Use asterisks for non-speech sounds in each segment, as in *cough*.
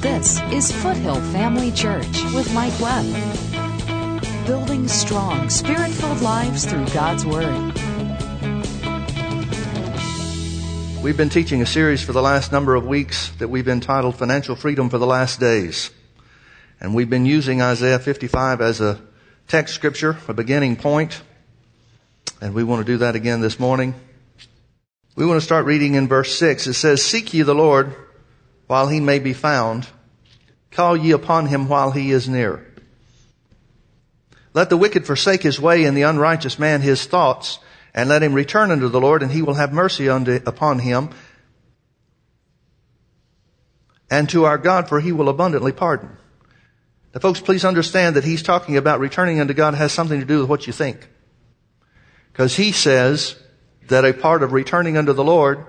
This is Foothill Family Church with Mike Webb. Building strong, spirit filled lives through God's Word. We've been teaching a series for the last number of weeks that we've entitled Financial Freedom for the Last Days. And we've been using Isaiah 55 as a text scripture, a beginning point. And we want to do that again this morning. We want to start reading in verse 6. It says, Seek ye the Lord while he may be found. Call ye upon him while he is near. Let the wicked forsake his way and the unrighteous man his thoughts and let him return unto the Lord, and he will have mercy unto, upon him, and to our God, for he will abundantly pardon. Now, folks, please understand that he's talking about returning unto God has something to do with what you think. Because he says that a part of returning unto the Lord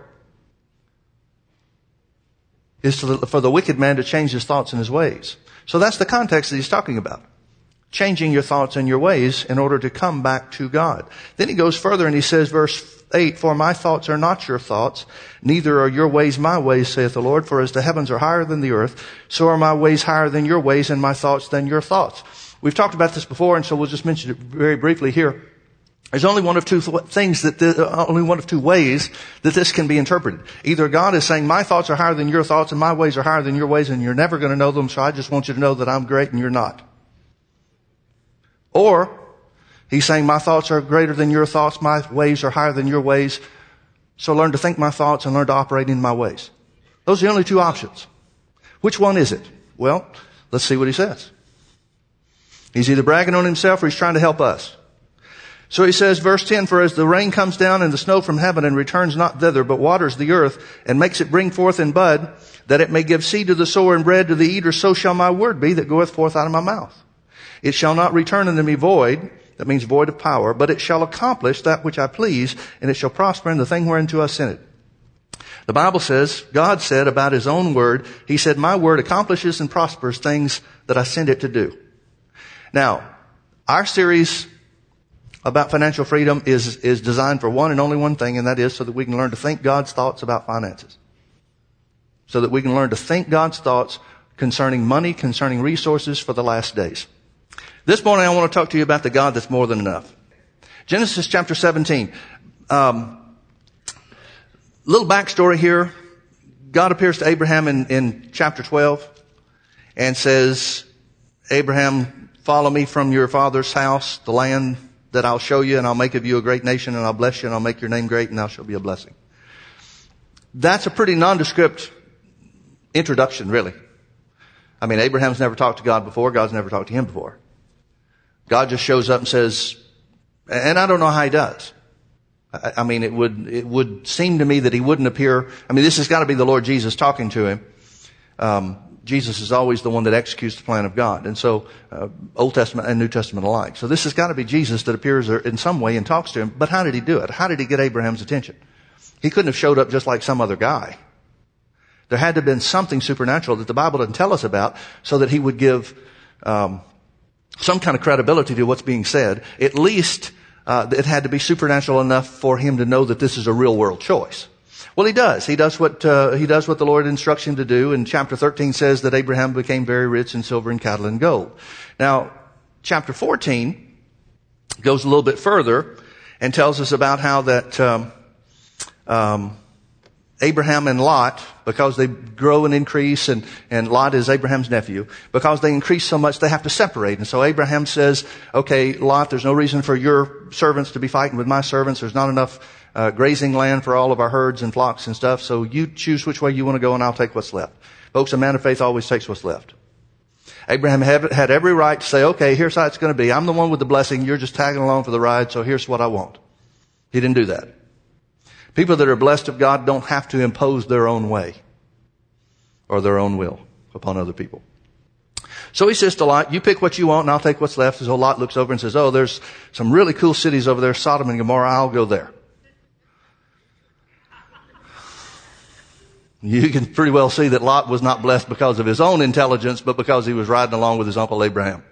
is for the wicked man to change his thoughts and his ways. So that's the context that he's talking about changing your thoughts and your ways in order to come back to God. Then he goes further and he says, verse 8, For my thoughts are not your thoughts, neither are your ways my ways, saith the Lord. For as the heavens are higher than the earth, so are my ways higher than your ways, and my thoughts than your thoughts. We've talked about this before, and so we'll just mention it very briefly here. There's only one of two th- things that, the, uh, only one of two ways that this can be interpreted. Either God is saying, my thoughts are higher than your thoughts and my ways are higher than your ways and you're never going to know them, so I just want you to know that I'm great and you're not. Or, he's saying, my thoughts are greater than your thoughts, my ways are higher than your ways, so learn to think my thoughts and learn to operate in my ways. Those are the only two options. Which one is it? Well, let's see what he says. He's either bragging on himself or he's trying to help us. So he says, verse 10, For as the rain comes down and the snow from heaven and returns not thither, but waters the earth and makes it bring forth in bud, that it may give seed to the sower and bread to the eater, so shall my word be that goeth forth out of my mouth. It shall not return unto me void, that means void of power, but it shall accomplish that which I please, and it shall prosper in the thing whereunto I sent it. The Bible says, God said about His own word, He said, my word accomplishes and prospers things that I send it to do. Now, our series about financial freedom is, is designed for one and only one thing, and that is so that we can learn to think God's thoughts about finances. So that we can learn to think God's thoughts concerning money, concerning resources for the last days. This morning I want to talk to you about the God that's more than enough. Genesis chapter 17. Um, little backstory here. God appears to Abraham in, in chapter 12 and says, Abraham, follow me from your father's house, the land that I'll show you, and I'll make of you a great nation, and I'll bless you, and I'll make your name great, and thou shalt be a blessing. That's a pretty nondescript introduction, really. I mean, Abraham's never talked to God before. God's never talked to him before. God just shows up and says, and I don't know how he does. I, mean, it would, it would seem to me that he wouldn't appear, I mean, this has got to be the Lord Jesus talking to him. Um, Jesus is always the one that executes the plan of God. And so, uh, Old Testament and New Testament alike. So this has got to be Jesus that appears in some way and talks to him. But how did he do it? How did he get Abraham's attention? He couldn't have showed up just like some other guy. There had to have been something supernatural that the Bible doesn't tell us about so that he would give, um, some kind of credibility to what's being said. At least uh, it had to be supernatural enough for him to know that this is a real world choice. Well, he does. He does what uh, he does what the Lord instructs him to do. And chapter 13 says that Abraham became very rich in silver and cattle and gold. Now, chapter 14 goes a little bit further and tells us about how that um, um, Abraham and Lot, because they grow and increase, and, and Lot is Abraham's nephew, because they increase so much, they have to separate. And so Abraham says, okay, Lot, there's no reason for your servants to be fighting with my servants. There's not enough uh, grazing land for all of our herds and flocks and stuff, so you choose which way you want to go, and I'll take what's left. Folks, a man of faith always takes what's left. Abraham had, every right to say, okay, here's how it's going to be. I'm the one with the blessing. You're just tagging along for the ride, so here's what I want. He didn't do that. People that are blessed of God don't have to impose their own way or their own will upon other people. So he says to Lot, you pick what you want and I'll take what's left. So Lot looks over and says, oh, there's some really cool cities over there, Sodom and Gomorrah. I'll go there. You can pretty well see that Lot was not blessed because of his own intelligence, but because he was riding along with his uncle Abraham.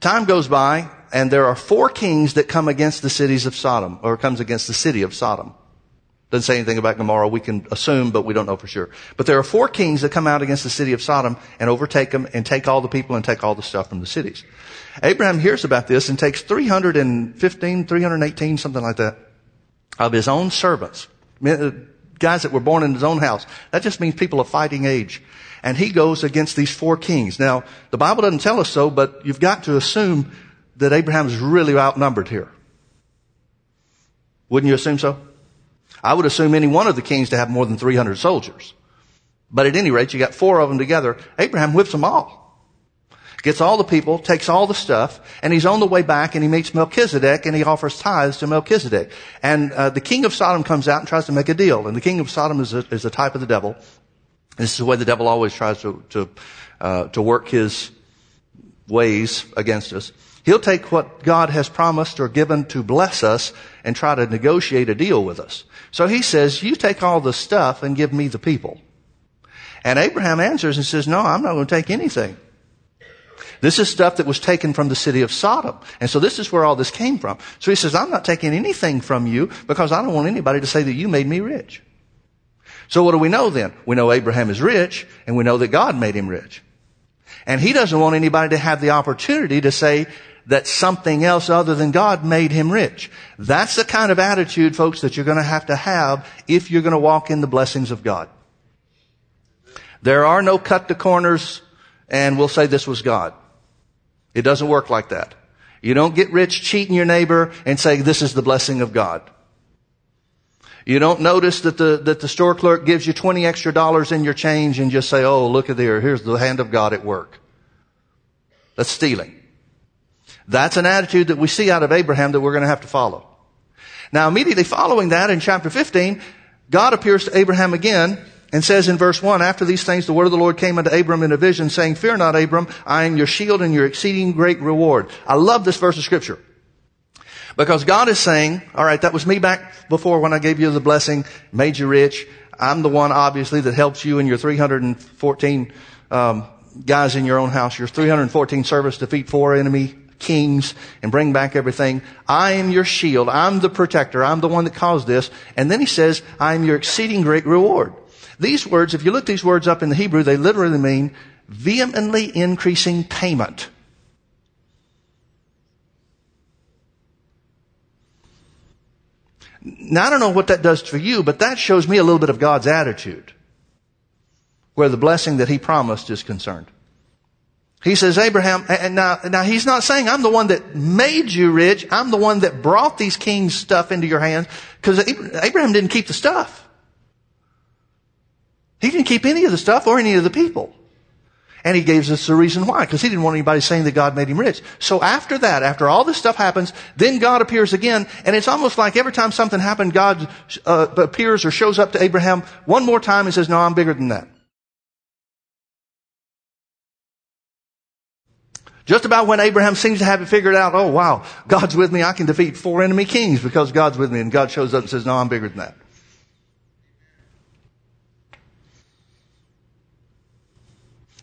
Time goes by and there are four kings that come against the cities of Sodom, or comes against the city of Sodom. Doesn't say anything about Gomorrah. We can assume, but we don't know for sure. But there are four kings that come out against the city of Sodom and overtake them and take all the people and take all the stuff from the cities. Abraham hears about this and takes 315, 318, something like that, of his own servants, guys that were born in his own house. That just means people of fighting age. And he goes against these four kings. Now, the Bible doesn't tell us so, but you've got to assume that Abraham's really outnumbered here. Wouldn't you assume so? I would assume any one of the kings to have more than 300 soldiers. But at any rate, you got four of them together. Abraham whips them all. Gets all the people, takes all the stuff, and he's on the way back and he meets Melchizedek and he offers tithes to Melchizedek. And uh, the king of Sodom comes out and tries to make a deal. And the king of Sodom is a, is a type of the devil. This is the way the devil always tries to, to, uh, to work his ways against us. He'll take what God has promised or given to bless us and try to negotiate a deal with us. So he says, you take all the stuff and give me the people. And Abraham answers and says, no, I'm not going to take anything. This is stuff that was taken from the city of Sodom. And so this is where all this came from. So he says, I'm not taking anything from you because I don't want anybody to say that you made me rich. So what do we know then? We know Abraham is rich and we know that God made him rich. And he doesn't want anybody to have the opportunity to say that something else other than God made him rich. That's the kind of attitude, folks, that you're going to have to have if you're going to walk in the blessings of God. There are no cut the corners and we'll say this was God. It doesn't work like that. You don't get rich cheating your neighbor and say this is the blessing of God. You don't notice that the, that the store clerk gives you 20 extra dollars in your change and just say, oh, look at there, here's the hand of God at work. That's stealing. That's an attitude that we see out of Abraham that we're going to have to follow. Now immediately following that in chapter 15, God appears to Abraham again and says in verse 1, after these things the word of the Lord came unto Abram in a vision saying, fear not Abram, I am your shield and your exceeding great reward. I love this verse of scripture. Because God is saying, alright, that was me back before when I gave you the blessing, made you rich. I'm the one obviously that helps you in your 314, um, guys in your own house, your 314 servants defeat four enemy kings and bring back everything. I am your shield. I'm the protector. I'm the one that caused this. And then he says, I am your exceeding great reward. These words, if you look these words up in the Hebrew, they literally mean vehemently increasing payment. Now, I don't know what that does for you, but that shows me a little bit of God's attitude where the blessing that He promised is concerned. He says, Abraham, and now, now he's not saying, I'm the one that made you rich. I'm the one that brought these kings' stuff into your hands. Because Abraham didn't keep the stuff. He didn't keep any of the stuff or any of the people. And he gives us the reason why, because he didn't want anybody saying that God made him rich. So after that, after all this stuff happens, then God appears again, and it's almost like every time something happened, God uh, appears or shows up to Abraham one more time and says, no, I'm bigger than that. Just about when Abraham seems to have it figured out, oh wow, God's with me, I can defeat four enemy kings because God's with me, and God shows up and says, no, I'm bigger than that.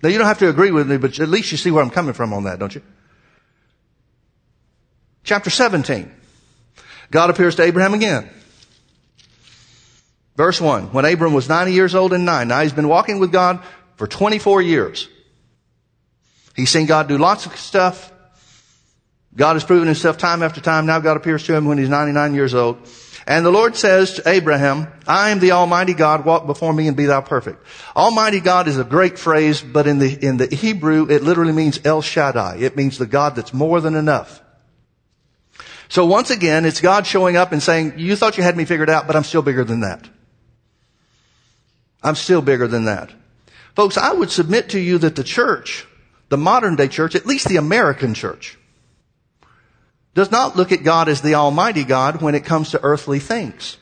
Now you don't have to agree with me, but at least you see where I'm coming from on that, don't you? Chapter 17. God appears to Abraham again. Verse 1. When Abram was 90 years old and 9. Now he's been walking with God for 24 years. He's seen God do lots of stuff. God has proven himself time after time. Now God appears to him when he's 99 years old. And the Lord says to Abraham, I am the Almighty God, walk before me and be thou perfect. Almighty God is a great phrase, but in the, in the Hebrew, it literally means El Shaddai. It means the God that's more than enough. So once again, it's God showing up and saying, you thought you had me figured out, but I'm still bigger than that. I'm still bigger than that. Folks, I would submit to you that the church the modern day church, at least the American church, does not look at God as the Almighty God when it comes to earthly things.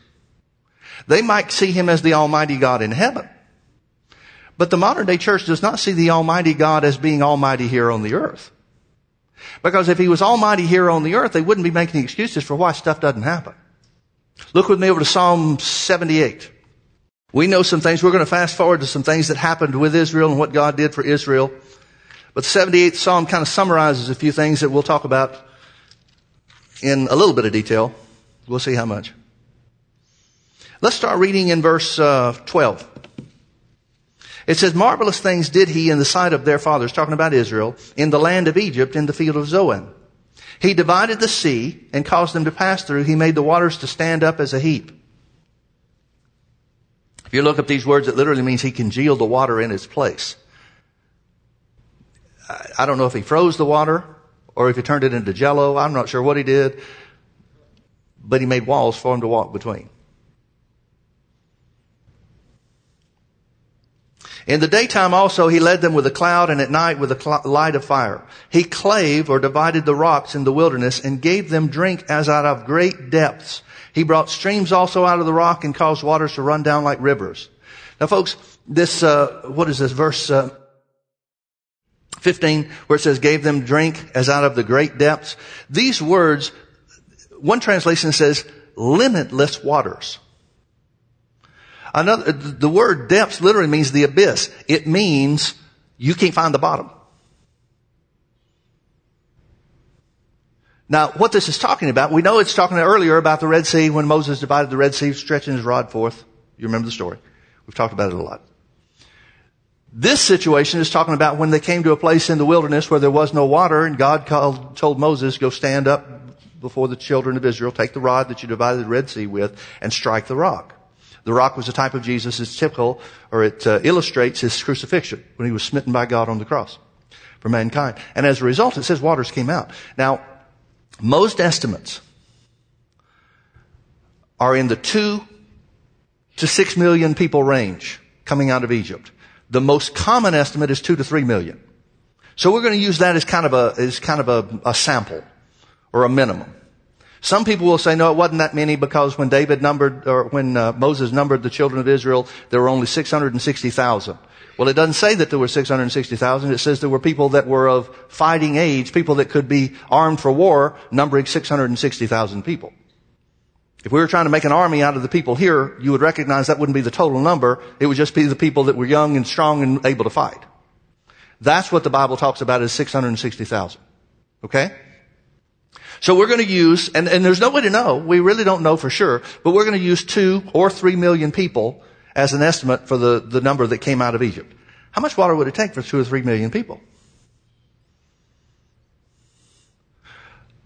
They might see Him as the Almighty God in heaven. But the modern day church does not see the Almighty God as being Almighty here on the earth. Because if He was Almighty here on the earth, they wouldn't be making excuses for why stuff doesn't happen. Look with me over to Psalm 78. We know some things. We're going to fast forward to some things that happened with Israel and what God did for Israel. But the 78th Psalm kind of summarizes a few things that we'll talk about in a little bit of detail. We'll see how much. Let's start reading in verse uh, 12. It says, marvelous things did he in the sight of their fathers, talking about Israel, in the land of Egypt, in the field of Zoan. He divided the sea and caused them to pass through. He made the waters to stand up as a heap. If you look up these words, it literally means he congealed the water in its place. I don't know if he froze the water or if he turned it into jello. I'm not sure what he did. But he made walls for him to walk between. In the daytime also he led them with a cloud and at night with a light of fire. He clave or divided the rocks in the wilderness and gave them drink as out of great depths. He brought streams also out of the rock and caused waters to run down like rivers. Now folks, this, uh, what is this verse, uh, 15 where it says gave them drink as out of the great depths. These words, one translation says limitless waters. Another, the word depths literally means the abyss. It means you can't find the bottom. Now, what this is talking about, we know it's talking earlier about the Red Sea when Moses divided the Red Sea, stretching his rod forth. You remember the story. We've talked about it a lot. This situation is talking about when they came to a place in the wilderness where there was no water and God called, told Moses, go stand up before the children of Israel, take the rod that you divided the Red Sea with and strike the rock. The rock was a type of Jesus. It's typical, or it uh, illustrates his crucifixion when he was smitten by God on the cross for mankind. And as a result, it says waters came out. Now, most estimates are in the two to six million people range coming out of Egypt. The most common estimate is two to three million. So we're going to use that as kind of a, as kind of a, a sample or a minimum. Some people will say, no, it wasn't that many because when David numbered, or when uh, Moses numbered the children of Israel, there were only 660,000. Well, it doesn't say that there were 660,000. It says there were people that were of fighting age, people that could be armed for war, numbering 660,000 people. If we were trying to make an army out of the people here, you would recognize that wouldn't be the total number. It would just be the people that were young and strong and able to fight. That's what the Bible talks about as 660,000. Okay? So we're going to use, and, and there's no way to know, we really don't know for sure, but we're going to use two or three million people as an estimate for the, the number that came out of Egypt. How much water would it take for two or three million people?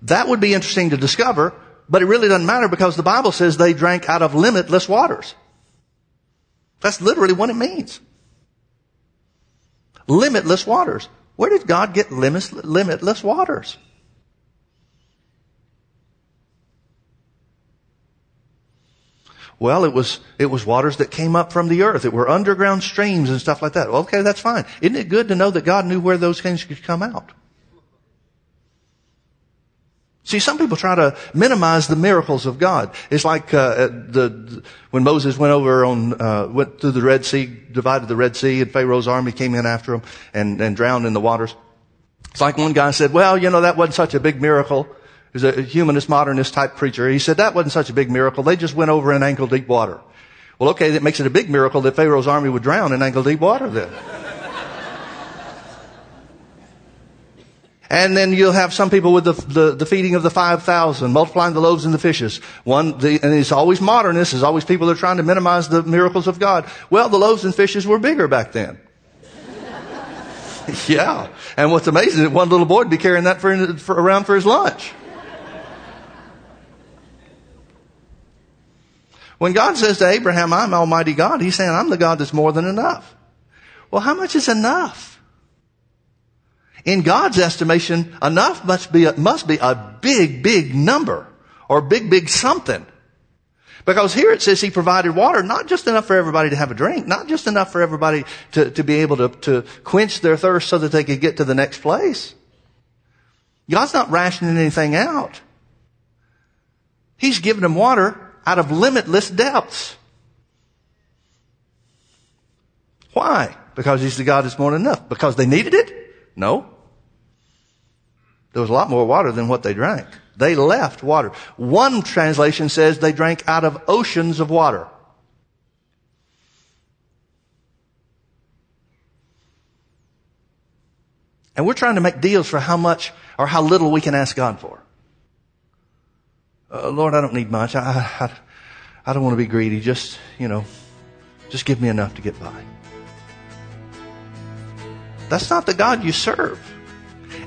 That would be interesting to discover, but it really doesn't matter because the Bible says they drank out of limitless waters. That's literally what it means. Limitless waters. Where did God get limitless waters? Well, it was, it was waters that came up from the earth. It were underground streams and stuff like that. Okay, that's fine. Isn't it good to know that God knew where those things could come out? See, some people try to minimize the miracles of God. It's like uh, the, the, when Moses went over on uh, went through the Red Sea, divided the Red Sea, and Pharaoh's army came in after him and, and drowned in the waters. It's like one guy said, "Well, you know that wasn't such a big miracle." He's a humanist, modernist type preacher. He said that wasn't such a big miracle. They just went over in ankle deep water. Well, okay, that makes it a big miracle that Pharaoh's army would drown in ankle deep water then. And then you'll have some people with the, the, the feeding of the 5,000, multiplying the loaves and the fishes. One, the, and it's always modernists, there's always people that are trying to minimize the miracles of God. Well, the loaves and fishes were bigger back then. *laughs* yeah. And what's amazing is one little boy would be carrying that for, for, around for his lunch. When God says to Abraham, I'm Almighty God, He's saying, I'm the God that's more than enough. Well, how much is enough? In God's estimation, enough must be, must be a big, big number or big, big something. Because here it says he provided water, not just enough for everybody to have a drink, not just enough for everybody to, to be able to, to quench their thirst so that they could get to the next place. God's not rationing anything out. He's giving them water out of limitless depths. Why? Because he's the God that's more than enough. Because they needed it? No. There was a lot more water than what they drank. They left water. One translation says they drank out of oceans of water. And we're trying to make deals for how much or how little we can ask God for uh, Lord, I don't need much. I, I, I don't want to be greedy. Just, you know, just give me enough to get by. That's not the God you serve.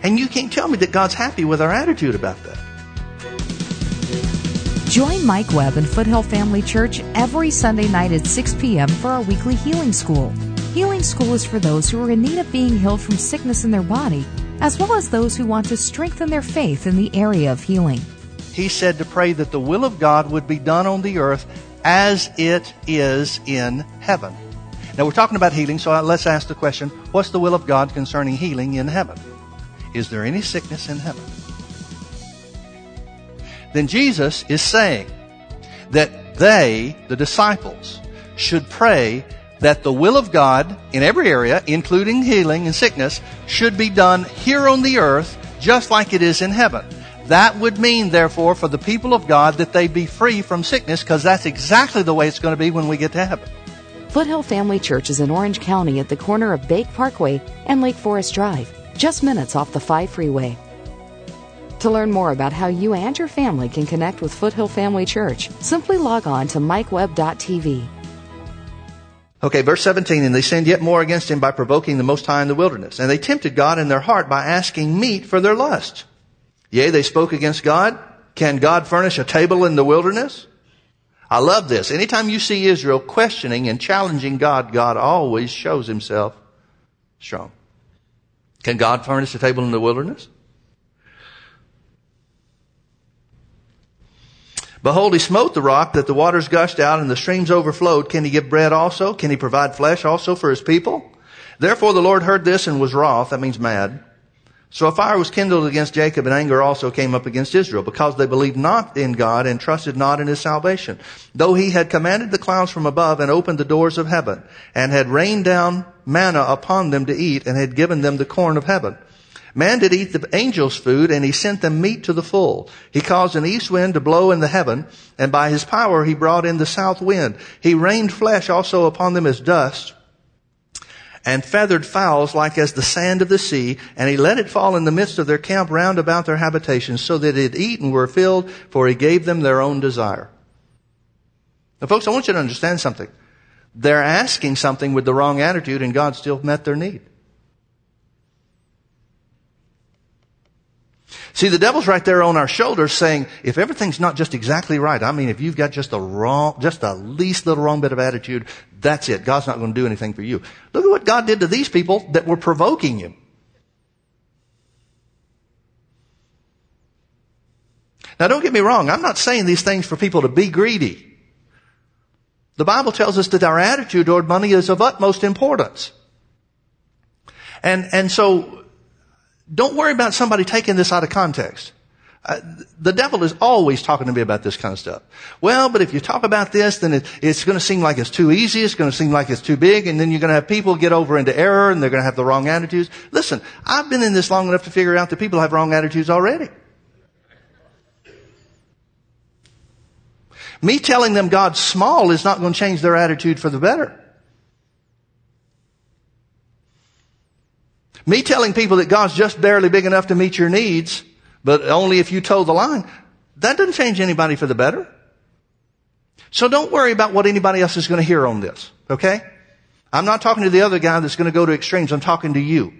And you can't tell me that God's happy with our attitude about that. Join Mike Webb and Foothill Family Church every Sunday night at 6 p.m. for our weekly healing school. Healing school is for those who are in need of being healed from sickness in their body, as well as those who want to strengthen their faith in the area of healing. He said to pray that the will of God would be done on the earth as it is in heaven. Now we're talking about healing, so let's ask the question, what's the will of God concerning healing in heaven? Is there any sickness in heaven? Then Jesus is saying that they, the disciples, should pray that the will of God in every area, including healing and sickness, should be done here on the earth just like it is in heaven. That would mean, therefore, for the people of God that they be free from sickness because that's exactly the way it's going to be when we get to heaven. Foothill Family Church is in Orange County at the corner of Bake Parkway and Lake Forest Drive, just minutes off the 5 freeway. To learn more about how you and your family can connect with Foothill Family Church, simply log on to mikewebb.tv. Okay, verse 17, and they sinned yet more against him by provoking the Most High in the wilderness. And they tempted God in their heart by asking meat for their lust. Yea, they spoke against God. Can God furnish a table in the wilderness? I love this. Anytime you see Israel questioning and challenging God, God always shows himself strong. Can God furnish a table in the wilderness? Behold, he smote the rock that the waters gushed out and the streams overflowed. Can he give bread also? Can he provide flesh also for his people? Therefore the Lord heard this and was wroth. That means mad. So a fire was kindled against Jacob and anger also came up against Israel because they believed not in God and trusted not in his salvation. Though he had commanded the clouds from above and opened the doors of heaven and had rained down manna upon them to eat and had given them the corn of heaven. Man did eat the angels' food, and he sent them meat to the full. He caused an east wind to blow in the heaven, and by his power he brought in the south wind. He rained flesh also upon them as dust, and feathered fowls like as the sand of the sea, and he let it fall in the midst of their camp round about their habitations, so that it eat and were filled, for he gave them their own desire. Now folks, I want you to understand something. They're asking something with the wrong attitude, and God still met their need. See, the devil's right there on our shoulders saying, if everything's not just exactly right, I mean, if you've got just the wrong, just the least little wrong bit of attitude, that's it. God's not going to do anything for you. Look at what God did to these people that were provoking him. Now don't get me wrong. I'm not saying these things for people to be greedy. The Bible tells us that our attitude toward money is of utmost importance. And, and so don't worry about somebody taking this out of context. Uh, the devil is always talking to me about this kind of stuff. Well, but if you talk about this, then it, it's going to seem like it's too easy. It's going to seem like it's too big. And then you're going to have people get over into error and they're going to have the wrong attitudes. Listen, I've been in this long enough to figure out that people have wrong attitudes already. Me telling them God's small is not going to change their attitude for the better. Me telling people that God's just barely big enough to meet your needs, but only if you toe the line, that doesn't change anybody for the better. So don't worry about what anybody else is going to hear on this, okay? I'm not talking to the other guy that's going to go to extremes. I'm talking to you.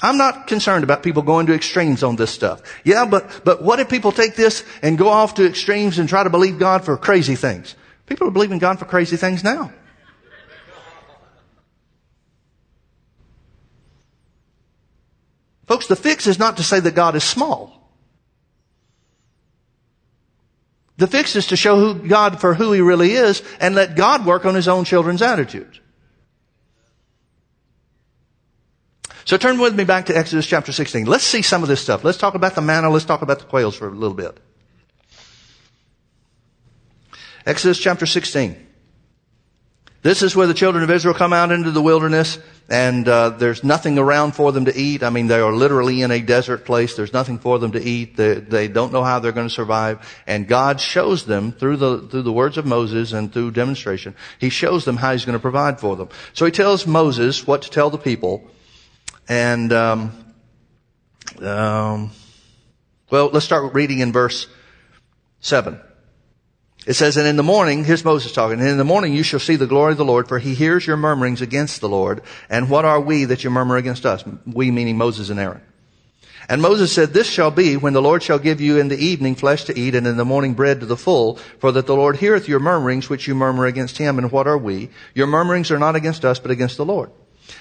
I'm not concerned about people going to extremes on this stuff. Yeah, but, but what if people take this and go off to extremes and try to believe God for crazy things? People are believing God for crazy things now. Folks, the fix is not to say that God is small. The fix is to show who God for who He really is and let God work on His own children's attitudes. So turn with me back to Exodus chapter 16. Let's see some of this stuff. Let's talk about the manna. Let's talk about the quails for a little bit. Exodus chapter 16. This is where the children of Israel come out into the wilderness and uh, there's nothing around for them to eat. I mean, they are literally in a desert place. There's nothing for them to eat. They, they don't know how they're going to survive. And God shows them through the through the words of Moses and through demonstration. He shows them how He's going to provide for them. So He tells Moses what to tell the people, and um, um, Well, let's start reading in verse 7. It says, And in the morning, here's Moses talking, and in the morning you shall see the glory of the Lord, for he hears your murmurings against the Lord. And what are we that you murmur against us? We meaning Moses and Aaron. And Moses said, This shall be when the Lord shall give you in the evening flesh to eat, and in the morning bread to the full, for that the Lord heareth your murmurings which you murmur against him. And what are we? Your murmurings are not against us, but against the Lord.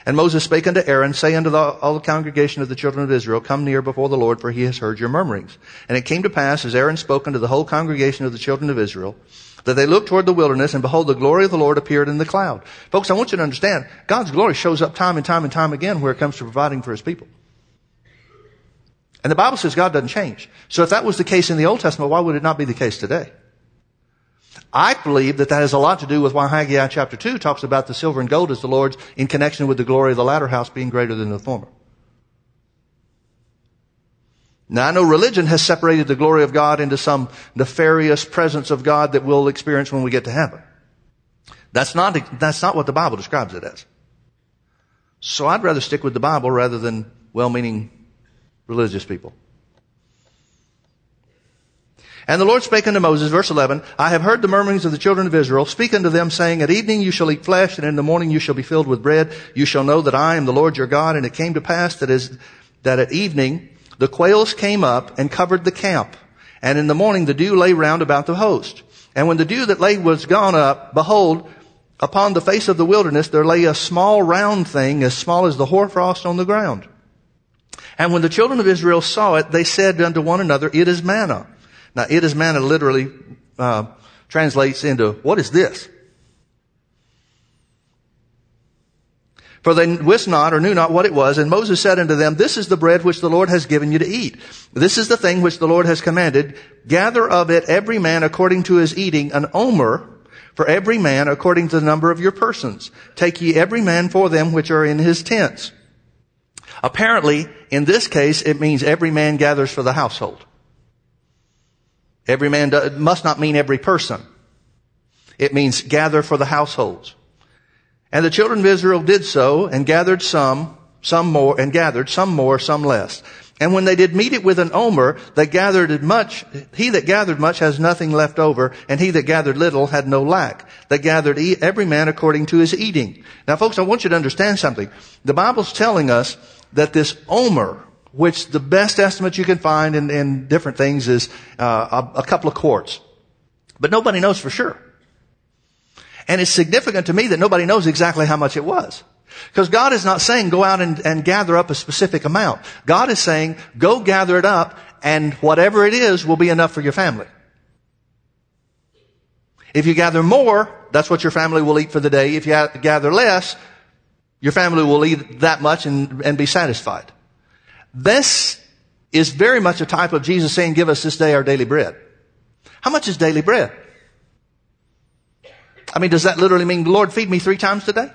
And Moses spake unto Aaron, say unto the, all the congregation of the children of Israel, Come near before the Lord, for he has heard your murmurings. And it came to pass, as Aaron spoke unto the whole congregation of the children of Israel, that they looked toward the wilderness, and behold, the glory of the Lord appeared in the cloud. Folks, I want you to understand, God's glory shows up time and time and time again where it comes to providing for his people. And the Bible says God doesn't change. So if that was the case in the Old Testament, why would it not be the case today? I believe that that has a lot to do with why Haggai chapter 2 talks about the silver and gold as the Lord's in connection with the glory of the latter house being greater than the former. Now I know religion has separated the glory of God into some nefarious presence of God that we'll experience when we get to heaven. That's not, that's not what the Bible describes it as. So I'd rather stick with the Bible rather than well-meaning religious people. And the Lord spake unto Moses, verse 11, I have heard the murmurings of the children of Israel. Speak unto them, saying, At evening you shall eat flesh, and in the morning you shall be filled with bread. You shall know that I am the Lord your God. And it came to pass that as, that at evening the quails came up and covered the camp. And in the morning the dew lay round about the host. And when the dew that lay was gone up, behold, upon the face of the wilderness there lay a small round thing as small as the hoarfrost on the ground. And when the children of Israel saw it, they said unto one another, It is manna. Now, it is manna literally uh, translates into, What is this? For they wist not or knew not what it was. And Moses said unto them, This is the bread which the Lord has given you to eat. This is the thing which the Lord has commanded. Gather of it every man according to his eating an omer for every man according to the number of your persons. Take ye every man for them which are in his tents. Apparently, in this case, it means every man gathers for the household. Every man does, must not mean every person. It means gather for the households. And the children of Israel did so and gathered some, some more, and gathered some more, some less. And when they did meet it with an omer, they gathered much. He that gathered much has nothing left over, and he that gathered little had no lack. They gathered every man according to his eating. Now folks, I want you to understand something. The Bible's telling us that this omer, which the best estimate you can find in, in different things is uh, a, a couple of quarts. But nobody knows for sure. And it's significant to me that nobody knows exactly how much it was. Because God is not saying go out and, and, gather up a specific amount. God is saying go gather it up and whatever it is will be enough for your family. If you gather more, that's what your family will eat for the day. If you gather less, your family will eat that much and, and be satisfied. This is very much a type of Jesus saying, give us this day our daily bread. How much is daily bread? I mean, does that literally mean, Lord, feed me three times today?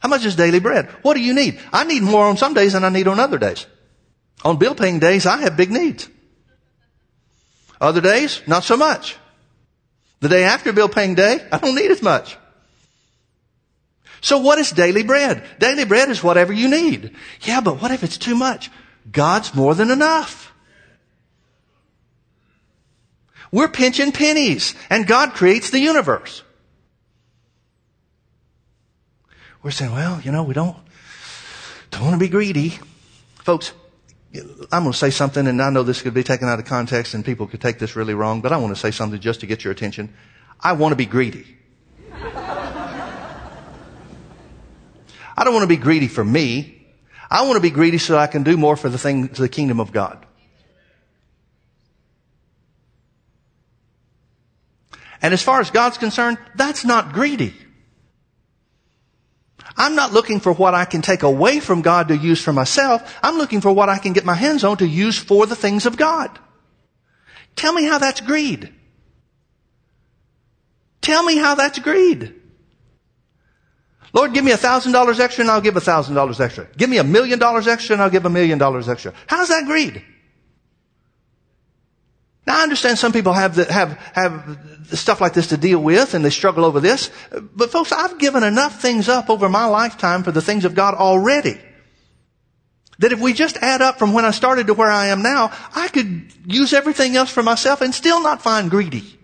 How much is daily bread? What do you need? I need more on some days than I need on other days. On bill paying days, I have big needs. Other days, not so much. The day after bill paying day, I don't need as much. So what is daily bread? Daily bread is whatever you need. Yeah, but what if it's too much? God's more than enough. We're pinching pennies and God creates the universe. We're saying, well, you know, we don't, don't want to be greedy. Folks, I'm going to say something and I know this could be taken out of context and people could take this really wrong, but I want to say something just to get your attention. I want to be greedy. I don't want to be greedy for me. I want to be greedy so I can do more for the things, of the kingdom of God. And as far as God's concerned, that's not greedy. I'm not looking for what I can take away from God to use for myself. I'm looking for what I can get my hands on to use for the things of God. Tell me how that's greed. Tell me how that's greed. Lord, give me a thousand dollars extra and I'll give a thousand dollars extra. Give me a million dollars extra and I'll give a million dollars extra. How's that greed? Now I understand some people have the, have, have stuff like this to deal with and they struggle over this. But folks, I've given enough things up over my lifetime for the things of God already. That if we just add up from when I started to where I am now, I could use everything else for myself and still not find greedy.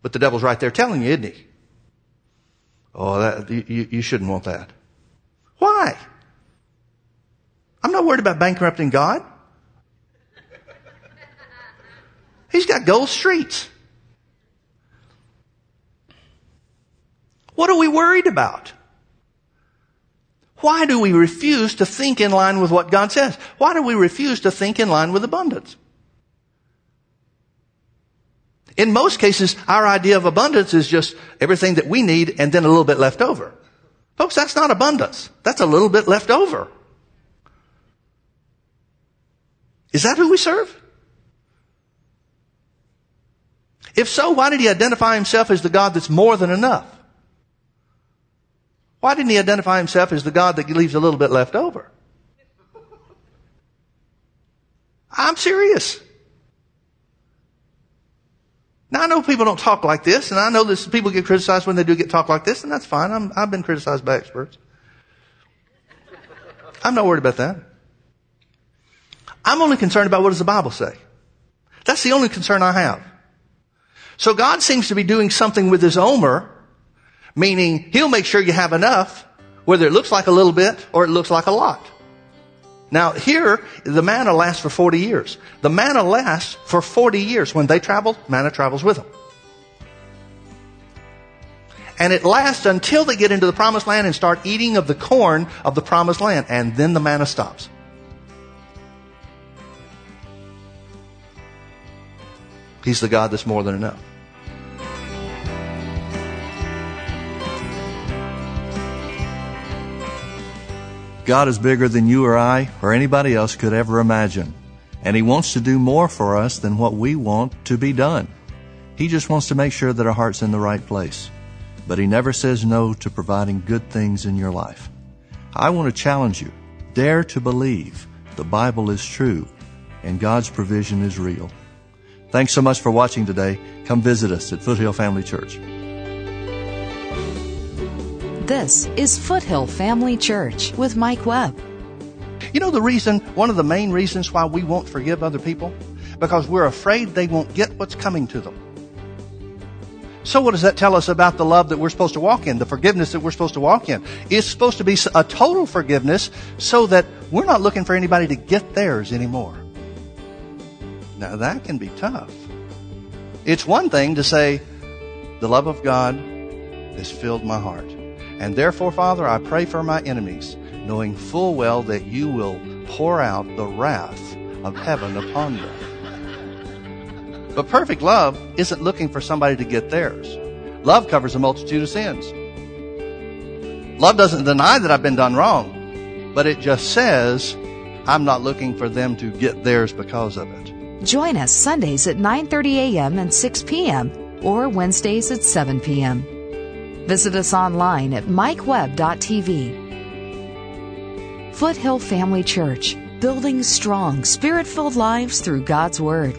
But the devil's right there telling you, isn't he? Oh, that, you, you shouldn't want that. Why? I'm not worried about bankrupting God. He's got gold streets. What are we worried about? Why do we refuse to think in line with what God says? Why do we refuse to think in line with abundance? In most cases, our idea of abundance is just everything that we need and then a little bit left over. Folks, that's not abundance. That's a little bit left over. Is that who we serve? If so, why did he identify himself as the God that's more than enough? Why didn't he identify himself as the God that leaves a little bit left over? I'm serious. Now I know people don't talk like this, and I know this, people get criticized when they do get talk like this, and that's fine. i have been criticized by experts. I'm not worried about that. I'm only concerned about what does the Bible say. That's the only concern I have. So God seems to be doing something with his omer, meaning he'll make sure you have enough, whether it looks like a little bit or it looks like a lot. Now here, the manna lasts for 40 years. The manna lasts for 40 years. When they travel, manna travels with them. And it lasts until they get into the promised land and start eating of the corn of the promised land. And then the manna stops. He's the God that's more than enough. God is bigger than you or I or anybody else could ever imagine. And He wants to do more for us than what we want to be done. He just wants to make sure that our heart's in the right place. But He never says no to providing good things in your life. I want to challenge you. Dare to believe the Bible is true and God's provision is real. Thanks so much for watching today. Come visit us at Foothill Family Church. This is Foothill Family Church with Mike Webb. You know the reason, one of the main reasons why we won't forgive other people? Because we're afraid they won't get what's coming to them. So what does that tell us about the love that we're supposed to walk in, the forgiveness that we're supposed to walk in? It's supposed to be a total forgiveness so that we're not looking for anybody to get theirs anymore. Now that can be tough. It's one thing to say, the love of God has filled my heart. And therefore, Father, I pray for my enemies, knowing full well that you will pour out the wrath of heaven upon them. But perfect love isn't looking for somebody to get theirs. Love covers a multitude of sins. Love doesn't deny that I've been done wrong, but it just says, I'm not looking for them to get theirs because of it. Join us Sundays at 9:30 a.m. and 6 p.m. or Wednesdays at 7 p.m. Visit us online at mikewebb.tv. Foothill Family Church, building strong, spirit filled lives through God's Word.